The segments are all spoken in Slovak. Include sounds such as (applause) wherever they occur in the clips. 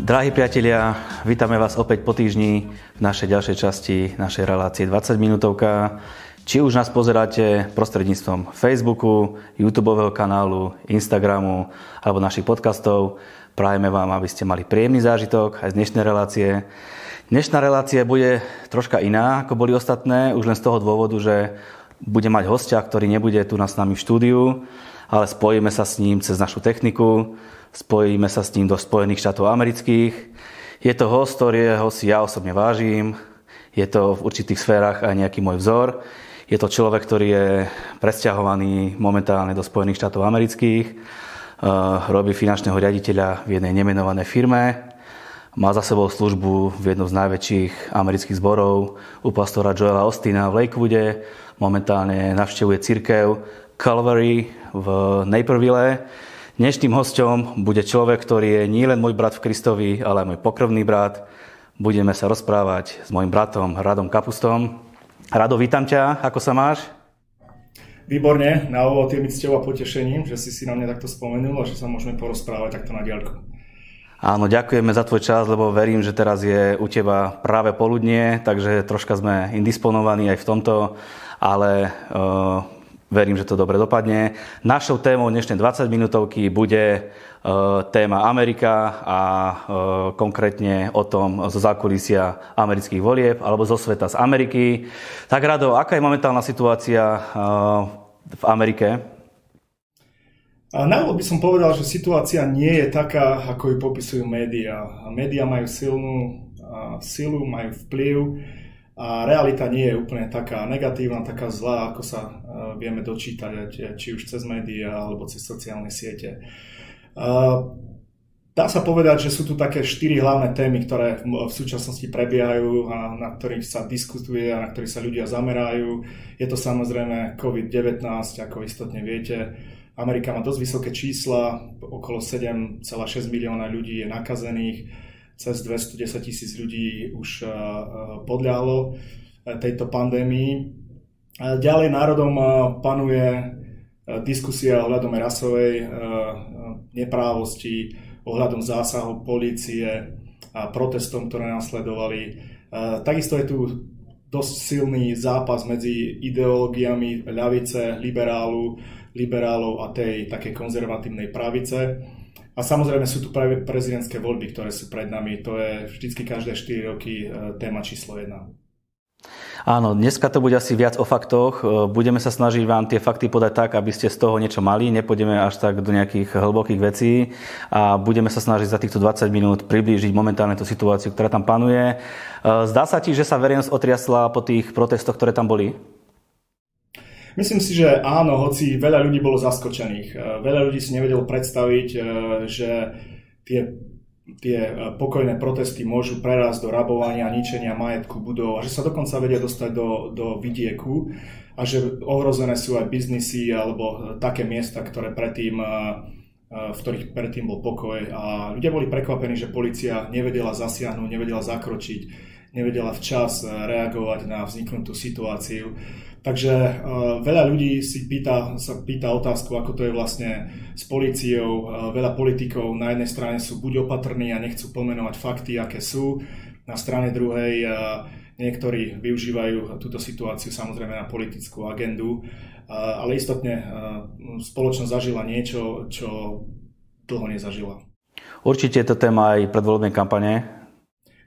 Drahí priatelia, vítame vás opäť po týždni v našej ďalšej časti našej relácie 20 minútovka. Či už nás pozeráte prostredníctvom Facebooku, YouTube kanálu, Instagramu alebo našich podcastov, prajeme vám, aby ste mali príjemný zážitok aj z dnešnej relácie. Dnešná relácia bude troška iná, ako boli ostatné, už len z toho dôvodu, že bude mať hostia, ktorý nebude tu s nami v štúdiu, ale spojíme sa s ním cez našu techniku, Spojíme sa s ním do Spojených štátov amerických. Je to host, ktorého si ja osobne vážim. Je to v určitých sférach aj nejaký môj vzor. Je to človek, ktorý je presťahovaný momentálne do Spojených štátov amerických. Uh, robí finančného riaditeľa v jednej nemenovanej firme. Má za sebou službu v jednom z najväčších amerických zborov u pastora Joela Ostina v Lakewoode. Momentálne navštevuje církev Calvary v Naperville Dnešným hostom bude človek, ktorý je nielen môj brat v Kristovi, ale aj môj pokrvný brat. Budeme sa rozprávať s môjim bratom Radom Kapustom. Rado, vítam ťa. Ako sa máš? Výborne. Na úvod je mi a potešením, že si si na mňa takto spomenul a že sa môžeme porozprávať takto na diaľku. Áno, ďakujeme za tvoj čas, lebo verím, že teraz je u teba práve poludnie, takže troška sme indisponovaní aj v tomto, ale uh, Verím, že to dobre dopadne. Našou témou dnešnej 20 minútovky bude e, téma Amerika a e, konkrétne o tom zo zákulisia amerických volieb alebo zo sveta z Ameriky. Tak Rado, aká je momentálna situácia v Amerike? Na úvod by som povedal, že situácia nie je taká, ako ju popisujú médiá. Média majú silnú silu, majú vplyv a realita nie je úplne taká negatívna, taká zlá, ako sa e, vieme dočítať, či už cez médiá alebo cez sociálne siete. E, dá sa povedať, že sú tu také štyri hlavné témy, ktoré v súčasnosti prebiehajú a na ktorých sa diskutuje a na ktorých sa ľudia zamerajú. Je to samozrejme COVID-19, ako istotne viete. Amerika má dosť vysoké čísla, okolo 7,6 milióna ľudí je nakazených cez 210 tisíc ľudí už eh, eh, podľahlo eh, tejto pandémii. Ďalej národom panuje diskusia ohľadom rasovej neprávosti, ohľadom zásahov policie a protestom, ktoré nasledovali. Takisto je tu dosť silný zápas medzi ideológiami ľavice, liberálu, liberálov a tej také konzervatívnej pravice. A samozrejme sú tu práve prezidentské voľby, ktoré sú pred nami. To je vždycky každé 4 roky e, téma číslo 1. Áno, dneska to bude asi viac o faktoch. E, budeme sa snažiť vám tie fakty podať tak, aby ste z toho niečo mali. Nepôjdeme až tak do nejakých hlbokých vecí a budeme sa snažiť za týchto 20 minút priblížiť momentálne tú situáciu, ktorá tam panuje. E, zdá sa ti, že sa verejnosť otriasla po tých protestoch, ktoré tam boli? Myslím si, že áno, hoci veľa ľudí bolo zaskočených. E, veľa ľudí si nevedelo predstaviť, e, že tie, tie e, pokojné protesty môžu prerásť do rabovania, ničenia majetku budov a že sa dokonca vedia dostať do, do vidieku a že ohrozené sú aj biznisy alebo také miesta, ktoré predtým v ktorých predtým bol pokoj a ľudia boli prekvapení, že policia nevedela zasiahnuť, nevedela zakročiť, nevedela včas reagovať na vzniknutú situáciu. Takže uh, veľa ľudí si pýta, sa pýta otázku, ako to je vlastne s policiou. Uh, veľa politikov na jednej strane sú buď opatrní a nechcú pomenovať fakty, aké sú. Na strane druhej uh, niektorí využívajú túto situáciu samozrejme na politickú agendu. Ale istotne spoločnosť zažila niečo, čo dlho nezažila. Určite je to téma aj predvoľbnej kampane,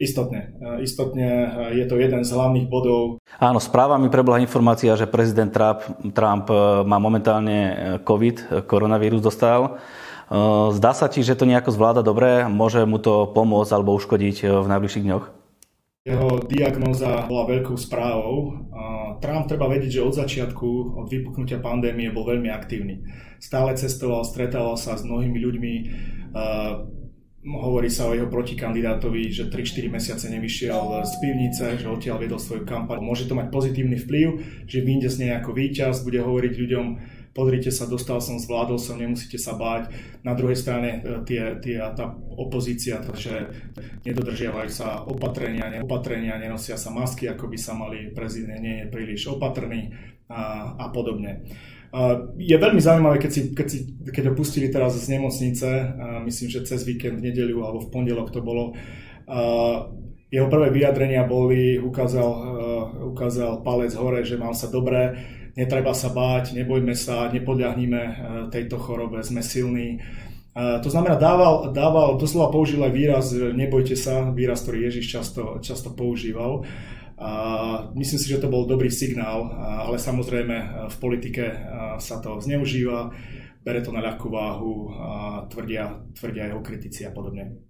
Istotne. E, istotne e, je to jeden z hlavných bodov. Áno, správa mi prebola informácia, že prezident Trump, Trump e, má momentálne COVID, koronavírus dostal. Zdá sa ti, že to nejako zvláda dobre? Môže mu to pomôcť alebo uškodiť v najbližších dňoch? Jeho diagnóza bola veľkou správou. Trump treba vedieť, že od začiatku, od vypuknutia pandémie bol veľmi aktívny. Stále cestoval, stretával sa s mnohými ľuďmi, Hovorí sa o jeho protikandidátovi, že 3-4 mesiace nevyšiel z pivnice, že odtiaľ viedol svoju kampaň. Môže to mať pozitívny vplyv, že vyjde z nej ako víťaz, bude hovoriť ľuďom pozrite sa, dostal som, zvládol som, nemusíte sa báť. Na druhej strane tie, tie, tá opozícia, že nedodržiavajú sa opatrenia, opatrenia, nenosia sa masky, ako by sa mali, prezident nie je príliš opatrný a, a podobne. Je veľmi zaujímavé, keď, si, keď, si, keď ho pustili teraz z nemocnice, myslím, že cez víkend, v nedeľu alebo v pondelok to bolo, jeho prvé vyjadrenia boli, ukázal, ukázal palec hore, že mám sa dobre, netreba sa báť, nebojme sa, nepodľahnime tejto chorobe, sme silní. To znamená, dával, dával, doslova použil aj výraz, nebojte sa, výraz, ktorý Ježiš často, často používal. A myslím si, že to bol dobrý signál, ale samozrejme v politike sa to zneužíva, bere to na ľahkú váhu tvrdia, tvrdia jeho kritici a podobne.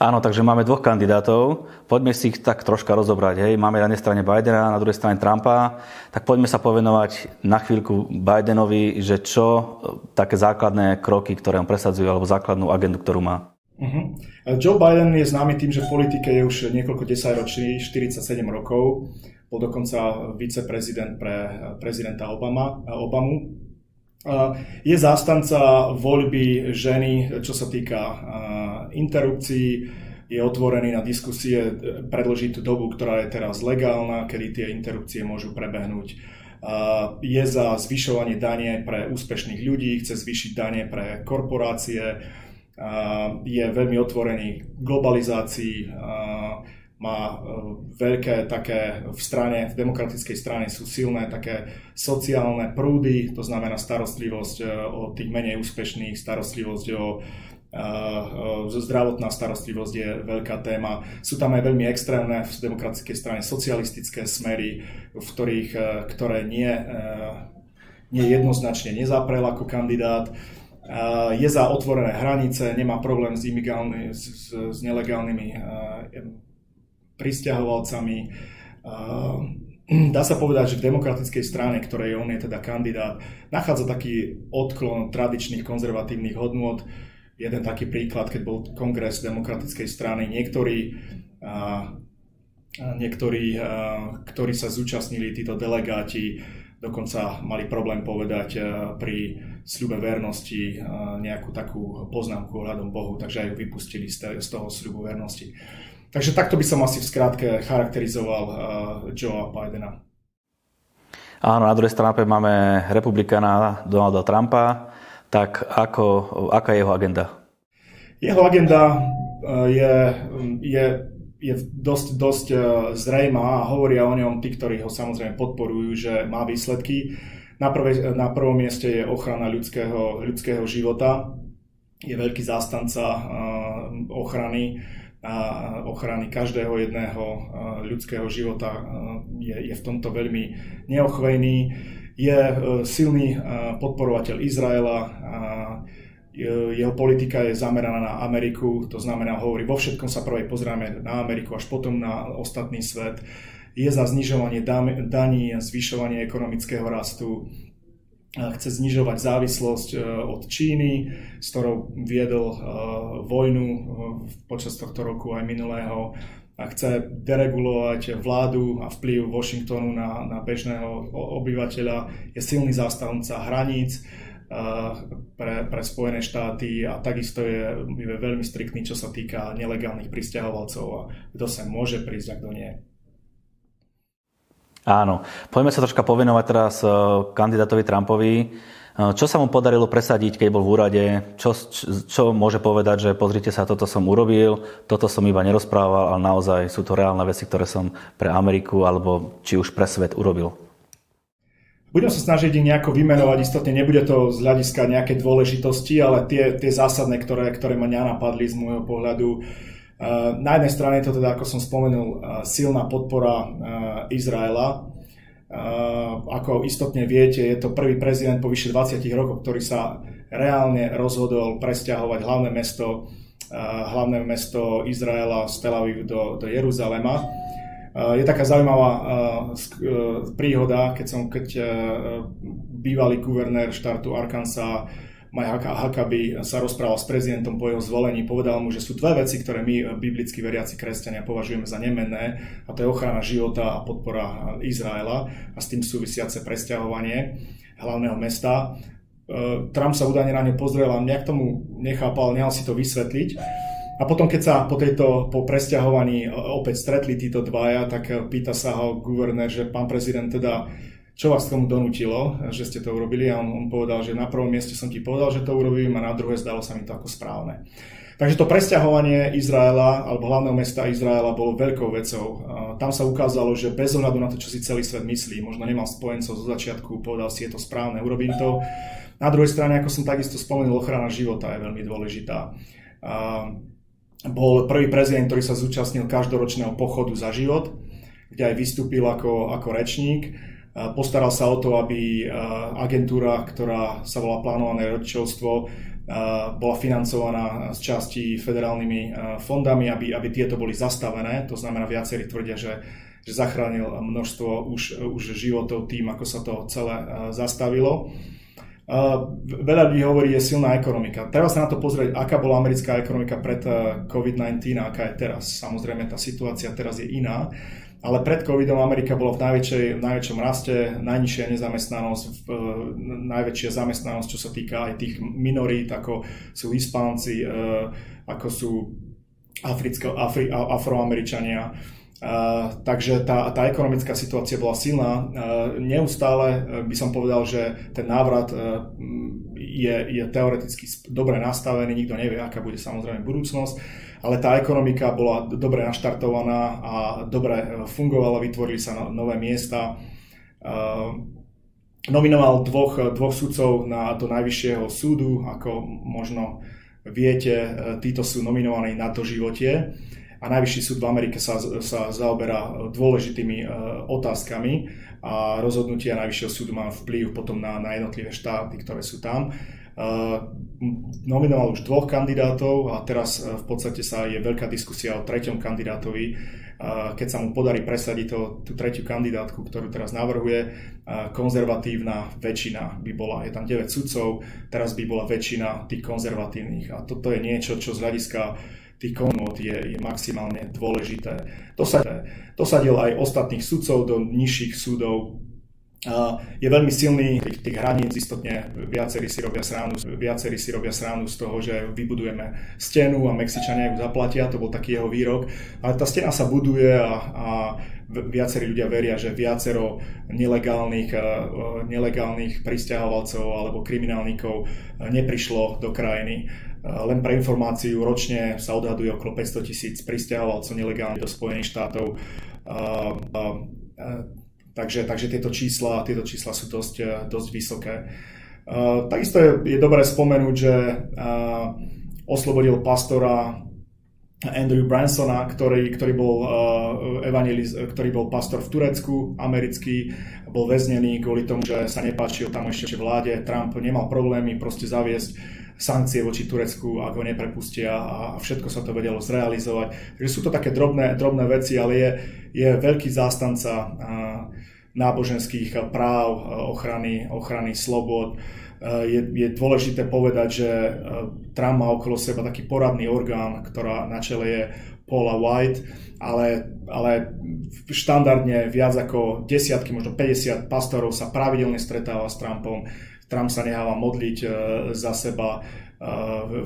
Áno, takže máme dvoch kandidátov. Poďme si ich tak troška rozobrať. Hej. Máme na jednej strane Bidena, na druhej strane Trumpa. Tak poďme sa povenovať na chvíľku Bidenovi, že čo e, také základné kroky, ktoré on presadzuje, alebo základnú agendu, ktorú má. Uh-huh. Joe Biden je známy tým, že v politike je už niekoľko desaťročí, 47 rokov. Bol dokonca viceprezident pre prezidenta Obama, Obamu. Je zástanca voľby ženy, čo sa týka interrupcií, je otvorený na diskusie predložiť tú dobu, ktorá je teraz legálna, kedy tie interrupcie môžu prebehnúť. Je za zvyšovanie dane pre úspešných ľudí, chce zvýšiť dane pre korporácie, je veľmi otvorený globalizácii, má e, veľké také v strane, v demokratickej strane sú silné také sociálne prúdy, to znamená starostlivosť e, o tých menej úspešných, starostlivosť o zdravotná starostlivosť je veľká téma. Sú tam aj veľmi extrémne v demokratickej strane socialistické smery, v ktorých, e, ktoré nie, nie jednoznačne nezaprel ako kandidát je za otvorené hranice, nemá problém s, s, s nelegálnymi pristahovalcami. (clears throat) Dá sa povedať, že v demokratickej strane, ktorej on je teda kandidát, nachádza taký odklon tradičných konzervatívnych hodnôt. Jeden taký príklad, keď bol kongres demokratickej strany, niektorí, niektorí ktorí sa zúčastnili, títo delegáti, dokonca mali problém povedať pri sľube vernosti nejakú takú poznámku ohľadom Bohu, takže aj vypustili z toho sľubu vernosti. Takže takto by som asi v skratke charakterizoval Joea Bidena. Áno, na druhej strane máme republikána Donalda Trumpa, tak ako, aká je jeho agenda? Jeho agenda je, je, je dosť, dosť zrejmá a hovoria o ňom tí, ktorí ho samozrejme podporujú, že má výsledky. Na, prvé, na prvom mieste je ochrana ľudského, ľudského života. Je veľký zástanca ochrany a ochrany každého jedného ľudského života je, je v tomto veľmi neochvejný. Je e, silný podporovateľ Izraela, jeho politika je zameraná na Ameriku, to znamená, hovorí, vo všetkom sa prvej pozrieme na Ameriku, až potom na ostatný svet je za znižovanie daní a zvyšovanie ekonomického rastu, chce znižovať závislosť e, od Číny, s ktorou viedol e, vojnu e, počas tohto roku aj minulého a chce deregulovať vládu a vplyv Washingtonu na, na bežného obyvateľa. Je silný zástavca hraníc pre, pre Spojené štáty a takisto je, je veľmi striktný, čo sa týka nelegálnych pristahovalcov a kto sa môže prísť a kto nie. Áno. Poďme sa troška povenovať teraz e, kandidátovi Trumpovi. E, čo sa mu podarilo presadiť, keď bol v úrade? Čo, čo, čo môže povedať, že pozrite sa, toto som urobil, toto som iba nerozprával, ale naozaj sú to reálne veci, ktoré som pre Ameriku alebo či už pre svet urobil? Budem sa snažiť ich nejako vymenovať, istotne nebude to z hľadiska nejakej dôležitosti, ale tie, tie zásadné, ktoré, ktoré ma nenapadli z môjho pohľadu, Eh, na jednej strane je to teda, ako som spomenul, eh, silná podpora eh, Izraela. Ako istotne viete, je to prvý prezident po vyše 20 rokoch, ktorý sa reálne rozhodol presťahovať hlavné mesto, hlavné mesto Izraela z Tel Aviv do, do Jeruzalema. Je taká zaujímavá príhoda, keď som keď bývalý guvernér štátu Arkansas Maj Hakaby sa rozprával s prezidentom po jeho zvolení, povedal mu, že sú dve veci, ktoré my, biblicky veriaci kresťania, považujeme za nemenné, a to je ochrana života a podpora Izraela a s tým súvisiace presťahovanie hlavného mesta. Trump sa údajne na ňu pozrel a nejak tomu nechápal, nehal si to vysvetliť. A potom, keď sa po, tejto, po presťahovaní e, opäť stretli títo dvaja, tak pýta sa ho guvernér, že pán prezident teda čo vás k tomu donútilo, že ste to urobili a on, on povedal, že na prvom mieste som ti povedal, že to urobím a na druhé zdalo sa mi to ako správne. Takže to presťahovanie Izraela alebo hlavného mesta Izraela bolo veľkou vecou. Tam sa ukázalo, že bez ohľadu na to, čo si celý svet myslí, možno nemal spojencov zo začiatku, povedal si, je to správne, urobím to. Na druhej strane, ako som takisto spomenul, ochrana života je veľmi dôležitá. Bol prvý prezident, ktorý sa zúčastnil každoročného pochodu za život, kde aj vystúpil ako, ako rečník Postaral sa o to, aby agentúra, ktorá sa volá plánované rodičovstvo, bola financovaná z časti federálnymi fondami, aby, aby tieto boli zastavené. To znamená, viacerí tvrdia, že, že zachránil množstvo už, už životov tým, ako sa to celé zastavilo. Veľa ľudí hovorí, je silná ekonomika. Treba sa na to pozrieť, aká bola americká ekonomika pred COVID-19 a aká je teraz. Samozrejme, tá situácia teraz je iná ale pred covidom Amerika bola v najväčšej, v najväčšom raste, najnižšia nezamestnanosť, v, najväčšia zamestnanosť, čo sa týka aj tých minorít, ako sú Hispánci, ako sú Africko, Afri, Afroameričania. Uh, takže tá, tá ekonomická situácia bola silná. Uh, neustále uh, by som povedal, že ten návrat je, je teoreticky dobre nastavený, nikto nevie, aká bude samozrejme budúcnosť ale tá ekonomika bola dobre naštartovaná a dobre fungovala, vytvorili sa no, nové miesta. Nominoval dvoch, dvoch sudcov na, do najvyššieho súdu, ako možno viete, títo sú nominovaní na to životie a Najvyšší súd v Amerike sa, sa zaoberá dôležitými otázkami a rozhodnutia Najvyššieho súdu má vplyv potom na, na jednotlivé štáty, ktoré sú tam nominoval už dvoch kandidátov a teraz e, v podstate sa je veľká diskusia o treťom kandidátovi. Keď sa mu podarí presadiť to, tú tretiu kandidátku, ktorú teraz navrhuje, konzervatívna väčšina by bola, je tam 9 sudcov, teraz by bola väčšina tých konzervatívnych. A toto je niečo, čo z hľadiska tých konút je, je maximálne dôležité. Dosadil aj ostatných sudcov do nižších súdov, je veľmi silný tých, tých hraníc, istotne viacerí si, robia sránu, viacerí si robia sránu z toho, že vybudujeme stenu a Mexičania ju zaplatia, to bol taký jeho výrok, ale tá stena sa buduje a, a viacerí ľudia veria, že viacero nelegálnych, nelegálnych pristahovalcov alebo kriminálnikov neprišlo do krajiny. Len pre informáciu, ročne sa odhaduje okolo 500 tisíc pristahovalcov nelegálne do Spojených štátov Takže, takže tieto, čísla, tieto čísla sú dosť, eh, dosť vysoké. Uh, takisto je, je dobré spomenúť, že uh, oslobodil pastora Andrew Bransona, ktorý, ktorý, bol, uh, evangeliz, ktorý bol pastor v Turecku, americký, bol väznený kvôli tomu, že sa nepáčil tam ešte vláde. Trump nemal problémy proste zaviesť sankcie voči Turecku, ak ho neprepustia a všetko sa to vedelo zrealizovať. Takže sú to také drobné, drobné veci, ale je, je veľký zástanca náboženských práv, ochrany, ochrany slobod. Je, je dôležité povedať, že Trump má okolo seba taký poradný orgán, ktorá na čele je Paula White, ale, ale štandardne viac ako desiatky, možno 50 pastorov sa pravidelne stretáva s Trumpom. Trump sa necháva modliť e, za seba,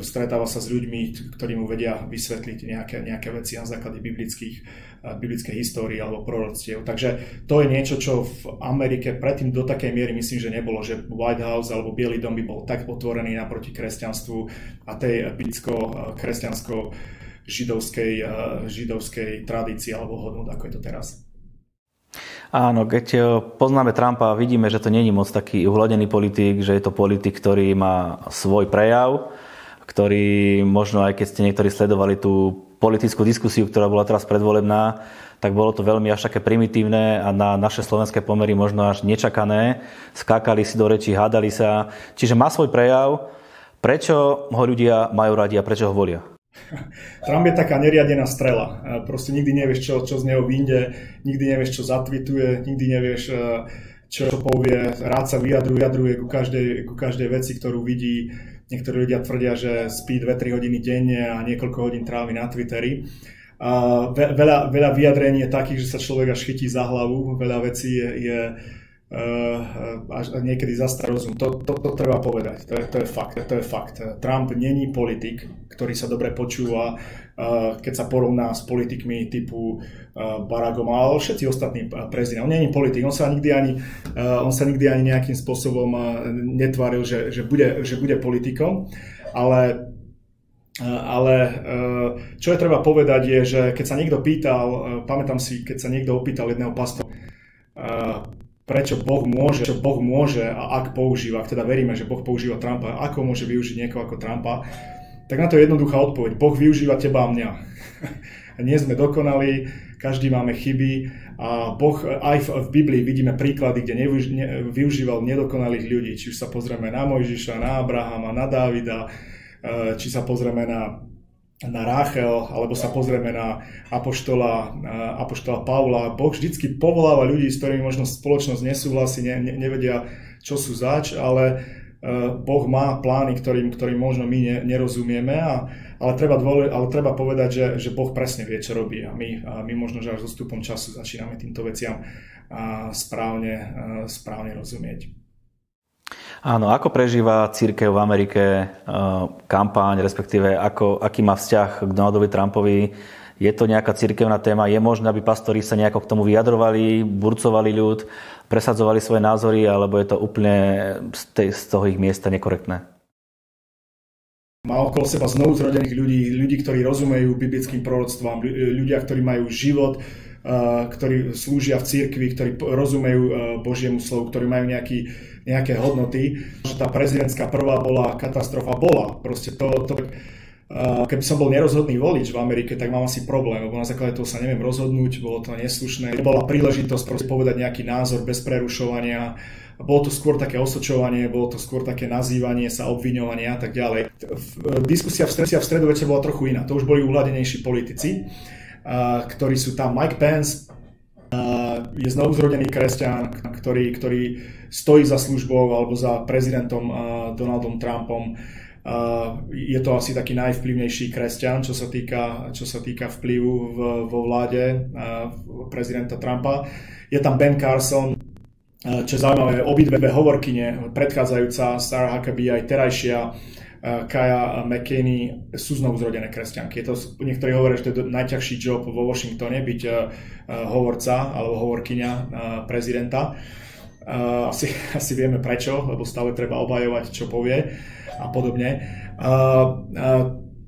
stretáva sa s ľuďmi, ktorí mu vedia vysvetliť nejaké, nejaké veci na základe biblických, biblickej histórie alebo proroctiev. Takže to je niečo, čo v Amerike predtým do takej miery myslím, že nebolo, že White House alebo Bielý dom by bol tak otvorený naproti kresťanstvu a tej biblicko-kresťansko židovskej, židovskej tradícii alebo hodnot, ako je to teraz. Áno, keď eh, poznáme Trumpa, vidíme, že to není moc taký uhladený politik, že je to politik, ktorý má svoj prejav, ktorý možno aj keď ste niektorí sledovali tú politickú diskusiu, ktorá bola teraz predvolebná, tak bolo to veľmi až také primitívne a na naše slovenské pomery možno až nečakané. Skákali si do rečí, hádali sa. Čiže má svoj prejav. Prečo ho ľudia majú radi a prečo ho volia? (laughs) Trump je taká neriadená strela. Proste nikdy nevieš, čo, čo z neho vyjde, nikdy nevieš, čo zatvituje, nikdy nevieš, čo povie, rád sa vyjadruje, vyjadruje ku každej, ku každej veci, ktorú vidí. Niektorí ľudia tvrdia, že spí 2-3 hodiny denne a niekoľko hodín trávi na Twitteri. Veľa, veľa vyjadrení je takých, že sa človek až chytí za hlavu. Veľa vecí je, je až niekedy zastar rozum. To, to, to treba povedať, to je, to je fakt. To je fakt. Trump není politik, ktorý sa dobre počúva, uh, keď sa porovná s politikmi typu Barack Obama, ale všetci ostatní prezidenti. On není politik, on sa nikdy ani, on sa nikdy ani nejakým spôsobom netváril, že, že, bude, že bude politikom, ale ale čo je treba povedať je, že keď sa niekto pýtal, pamätám si, keď sa niekto opýtal jedného pastora, prečo Boh môže, čo Boh môže a ak používa, ak teda veríme, že Boh používa Trumpa, ako môže využiť niekoho ako Trumpa, tak na to je jednoduchá odpoveď. Boh využíva teba a mňa. (laughs) Nie sme dokonali, každý máme chyby a Boh aj v, v Biblii vidíme príklady, kde nevyuž, ne, využíval nedokonalých ľudí. Či už sa pozrieme na Mojžiša, na Abrahama, na Dávida, eh, či sa pozrieme na na Ráchel, alebo sa pozrieme na apoštola, apoštola Pavla. Boh vždycky povoláva ľudí, s ktorými možno spoločnosť nesúhlasí, ne, ne, nevedia, čo sú zač, ale e, Boh má plány, ktorým, ktorým možno my ne, nerozumieme, a, ale, treba dvole, ale treba povedať, že, že Boh presne vie, čo robí a my, a my možno, že až so stupom času začíname týmto veciam správne, a správne rozumieť. Áno, ako prežíva církev v Amerike uh, kampaň, respektíve ako, aký má vzťah k Donaldovi Trumpovi? Je to nejaká církevná téma? Je možné, aby pastori sa nejako k tomu vyjadrovali, burcovali ľud, presadzovali svoje názory, alebo je to úplne z, tej, z toho ich miesta nekorektné? Má okolo seba znovu zrodených ľudí, ľudí, ktorí rozumejú biblickým proroctvám, ľudia, ktorí majú život, ktorí slúžia v cirkvi, ktorí rozumejú Božiemu slovu, ktorí majú nejaký, nejaké hodnoty. Že tá prezidentská prvá bola katastrofa, bola. Proste to, to keby som bol nerozhodný volič v Amerike, tak mám asi problém, lebo na základe toho sa neviem rozhodnúť, bolo to neslušné. Bola príležitosť povedať nejaký názor bez prerušovania, bolo to skôr také osočovanie, bolo to skôr také nazývanie sa, obviňovanie a tak ďalej. Diskusia v, stredu, v stredu večer bola trochu iná, to už boli uhladenejší politici ktorí sú tam. Mike Pence je znovu zrodený kresťan, ktorý, ktorý stojí za službou alebo za prezidentom Donaldom Trumpom. Je to asi taký najvplyvnejší kresťan, čo sa týka, čo sa týka vplyvu v, vo vláde prezidenta Trumpa. Je tam Ben Carson, čo je zaujímavé, obidve hovorkyne, predchádzajúca Sarah Huckabee aj terajšia, Kaja McCainy sú znovu zrodené kresťanky. Je to, niektorí hovoria, že to je najťažší job vo Washingtone, byť uh, hovorca alebo hovorkyňa uh, prezidenta. Asi, (laughs) asi vieme prečo, lebo stále treba obhajovať, čo povie a podobne.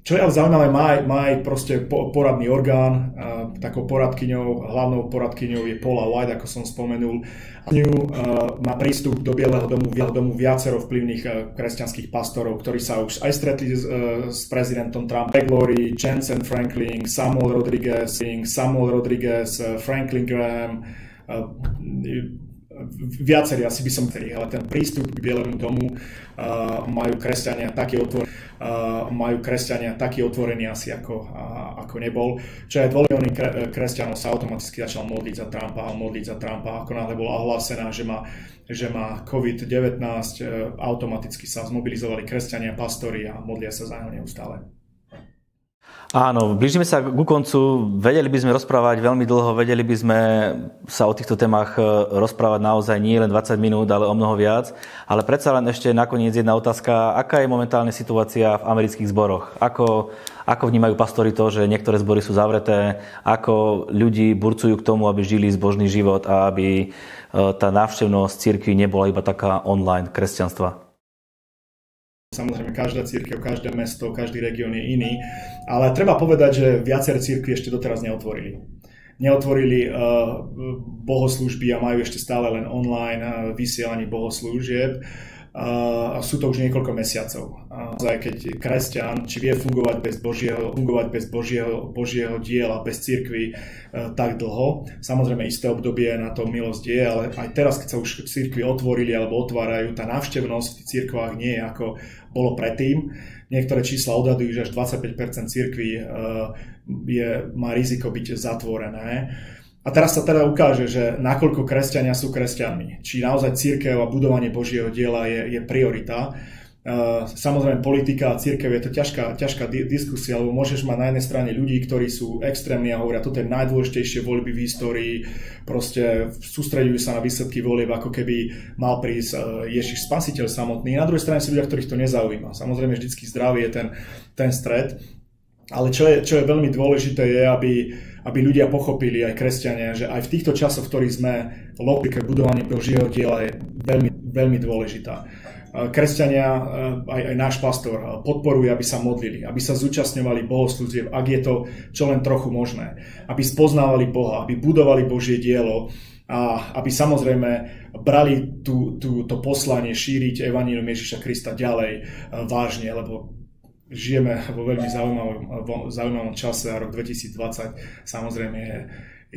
Uh, uh, čo je ale zaujímavé, má, má aj proste poradný orgán, takou poradkyňou, hlavnou poradkyňou je Paula White, ako som spomenul. Ňu má prístup do Bieleho domu, domu viacero vplyvných kresťanských pastorov, ktorí sa už aj stretli s, s prezidentom Trump, Gregory, Jensen Franklin, Samuel Rodriguez, Samuel Rodriguez, Franklin Graham, viacerí, asi by som chceli, ale ten prístup k Bielemu domu uh, majú kresťania taký otvorený, uh, majú kresťania taký otvorený asi ako, uh, ako nebol. Čo dvojmilióny kre, kresťanov sa automaticky začal modliť za Trumpa a modliť za Trumpa. Ako náhle bola ohlásená, že má, že má COVID-19, uh, automaticky sa zmobilizovali kresťania, pastori a modlia sa za neho neustále. Áno, blížime sa ku koncu. Vedeli by sme rozprávať veľmi dlho, vedeli by sme sa o týchto témach e, rozprávať naozaj nie len 20 minút, ale o mnoho viac. Ale predsa len ešte nakoniec jedna otázka. Aká je momentálne situácia v amerických zboroch? Ako, ako vnímajú pastori to, že niektoré zbory sú zavreté? Ako ľudí burcujú k tomu, aby žili zbožný život a aby e, tá návštevnosť cirkvi nebola iba taká online kresťanstva? Samozrejme, každá církev, každé mesto, každý región je iný, ale treba povedať, že viaceré církvy ešte doteraz neotvorili. Neotvorili uh, bohoslúžby a majú ešte stále len online uh, vysielanie bohoslúžieb a sú to už niekoľko mesiacov. A keď kresťan, či vie fungovať bez Božieho, fungovať bez Božieho, Božieho diela, bez cirkvi e, tak dlho. Samozrejme isté obdobie na to milosť je, ale aj teraz, keď sa už cirkvi otvorili alebo otvárajú, tá návštevnosť v cirkvách nie je ako bolo predtým. Niektoré čísla odhadujú, že až 25% cirkví e, je, má riziko byť zatvorené. A teraz sa teda ukáže, že nakoľko kresťania sú kresťanmi. Či naozaj církev a budovanie Božieho diela je, je priorita. Uh, samozrejme, politika a církev je to ťažká, ťažká di- diskusia, lebo môžeš mať na jednej strane ľudí, ktorí sú extrémni a hovoria, toto je najdôležitejšie voľby v histórii, proste sústredujú sa na výsledky volieb, ako keby mal prísť uh, Ježiš Spasiteľ samotný. Na druhej strane sú ľudia, ktorých to nezaujíma. Samozrejme, vždycky zdravie je ten, ten stred. Ale čo je, čo je veľmi dôležité je, aby, aby ľudia pochopili, aj kresťania, že aj v týchto časoch, v ktorých sme, logika budovanie Božieho diela je veľmi, veľmi dôležitá. Kresťania, aj, aj náš pastor, podporuje, aby sa modlili, aby sa zúčastňovali bohoslúziev, ak je to čo len trochu možné. Aby spoznávali Boha, aby budovali Božie dielo a aby samozrejme brali tú, tú, to poslanie šíriť Evanílium Ježiša Krista ďalej vážne, lebo žijeme vo veľmi zaujímavom, zaujímavom čase a rok 2020 samozrejme je,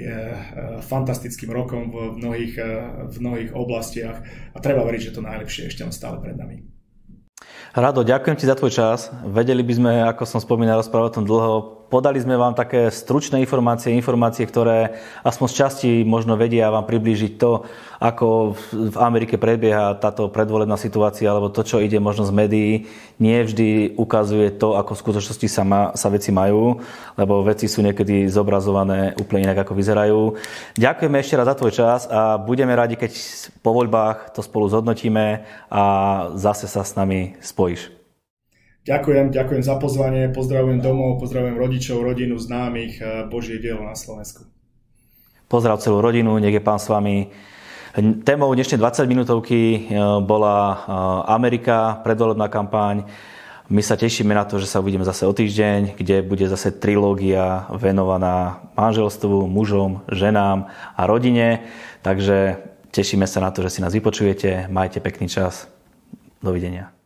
je e, fantastickým rokom v mnohých, e, v mnohých oblastiach a treba veriť, že to najlepšie ešte stále pred nami. Rado, ďakujem ti za tvoj čas. Vedeli by sme, ako som spomínal, rozprávať tom dlho, Podali sme vám také stručné informácie, informácie, ktoré aspoň z časti možno vedia vám priblížiť to, ako v Amerike prebieha táto predvolebná situácia, alebo to, čo ide možno z médií, nie vždy ukazuje to, ako v skutočnosti sa, ma, sa veci majú, lebo veci sú niekedy zobrazované úplne inak, ako vyzerajú. Ďakujeme ešte raz za tvoj čas a budeme radi, keď po voľbách to spolu zhodnotíme a zase sa s nami spojíš. Ďakujem, ďakujem za pozvanie, pozdravujem domov, pozdravujem rodičov, rodinu, známych, eh, Božie dielo na Slovensku. Pozdrav celú rodinu, nech je pán s vami. Témou dnešnej 20 minútovky eh, bola eh, Amerika, predvolebná kampaň. My sa tešíme na to, že sa uvidíme zase o týždeň, kde bude zase trilógia venovaná manželstvu, mužom, ženám a rodine. Takže tešíme sa na to, že si nás vypočujete. Majte pekný čas. Dovidenia.